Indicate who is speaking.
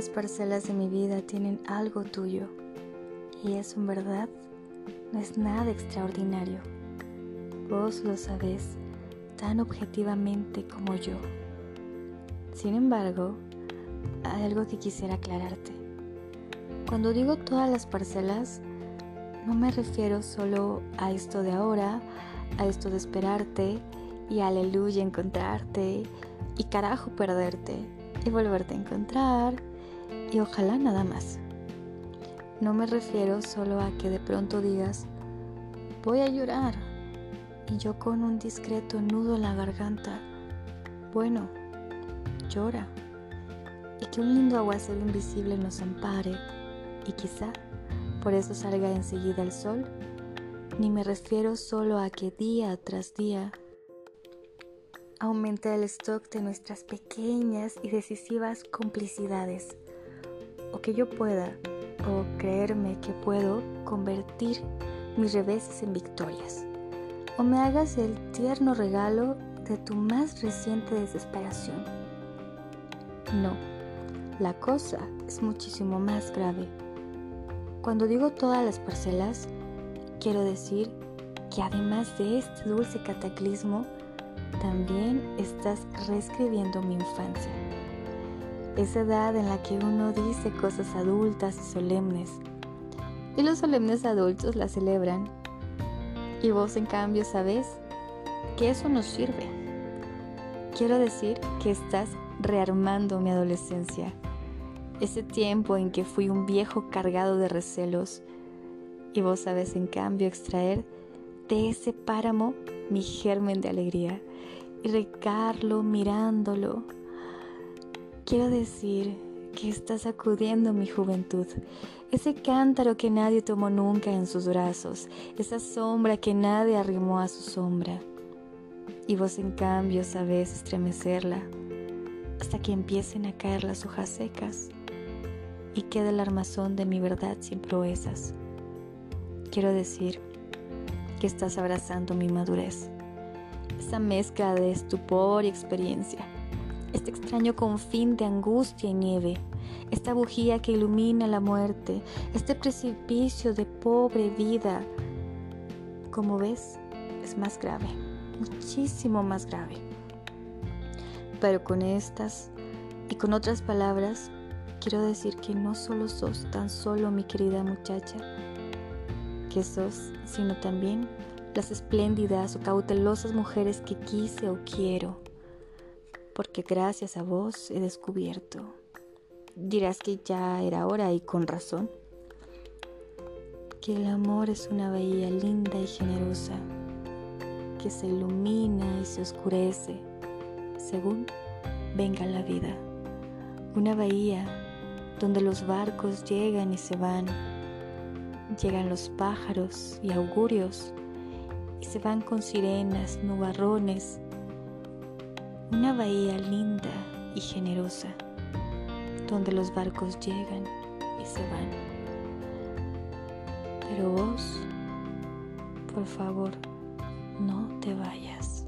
Speaker 1: las parcelas de mi vida tienen algo tuyo y eso en verdad no es nada extraordinario. Vos lo sabés tan objetivamente como yo. Sin embargo, hay algo que quisiera aclararte. Cuando digo todas las parcelas, no me refiero solo a esto de ahora, a esto de esperarte y aleluya encontrarte y carajo perderte y volverte a encontrar y ojalá nada más. No me refiero solo a que de pronto digas, voy a llorar y yo con un discreto nudo en la garganta, bueno, llora y que un lindo aguacero invisible nos ampare y quizá por eso salga enseguida el sol, ni me refiero solo a que día tras día aumente el stock de nuestras pequeñas y decisivas complicidades, o que yo pueda, o creerme que puedo, convertir mis reveses en victorias, o me hagas el tierno regalo de tu más reciente desesperación. No, la cosa es muchísimo más grave cuando digo todas las parcelas, quiero decir que además de este dulce cataclismo, también estás reescribiendo mi infancia. Esa edad en la que uno dice cosas adultas y solemnes. Y los solemnes adultos la celebran. Y vos en cambio sabes que eso no sirve. Quiero decir que estás rearmando mi adolescencia ese tiempo en que fui un viejo cargado de recelos y vos sabes en cambio extraer de ese páramo mi germen de alegría y recarlo mirándolo. Quiero decir que está sacudiendo mi juventud, ese cántaro que nadie tomó nunca en sus brazos, esa sombra que nadie arrimó a su sombra. Y vos en cambio sabes estremecerla hasta que empiecen a caer las hojas secas y quede el armazón de mi verdad sin proezas. Quiero decir que estás abrazando mi madurez, esa mezcla de estupor y experiencia, este extraño confín de angustia y nieve, esta bujía que ilumina la muerte, este precipicio de pobre vida. Como ves, es más grave, muchísimo más grave. Pero con estas y con otras palabras quiero decir que no solo sos tan solo mi querida muchacha, que sos, sino también las espléndidas o cautelosas mujeres que quise o quiero, porque gracias a vos he descubierto. Dirás que ya era hora y con razón, que el amor es una bahía linda y generosa, que se ilumina y se oscurece según venga la vida. Una bahía donde los barcos llegan y se van, llegan los pájaros y augurios y se van con sirenas, nubarrones, una bahía linda y generosa, donde los barcos llegan y se van. Pero vos, por favor, no te vayas.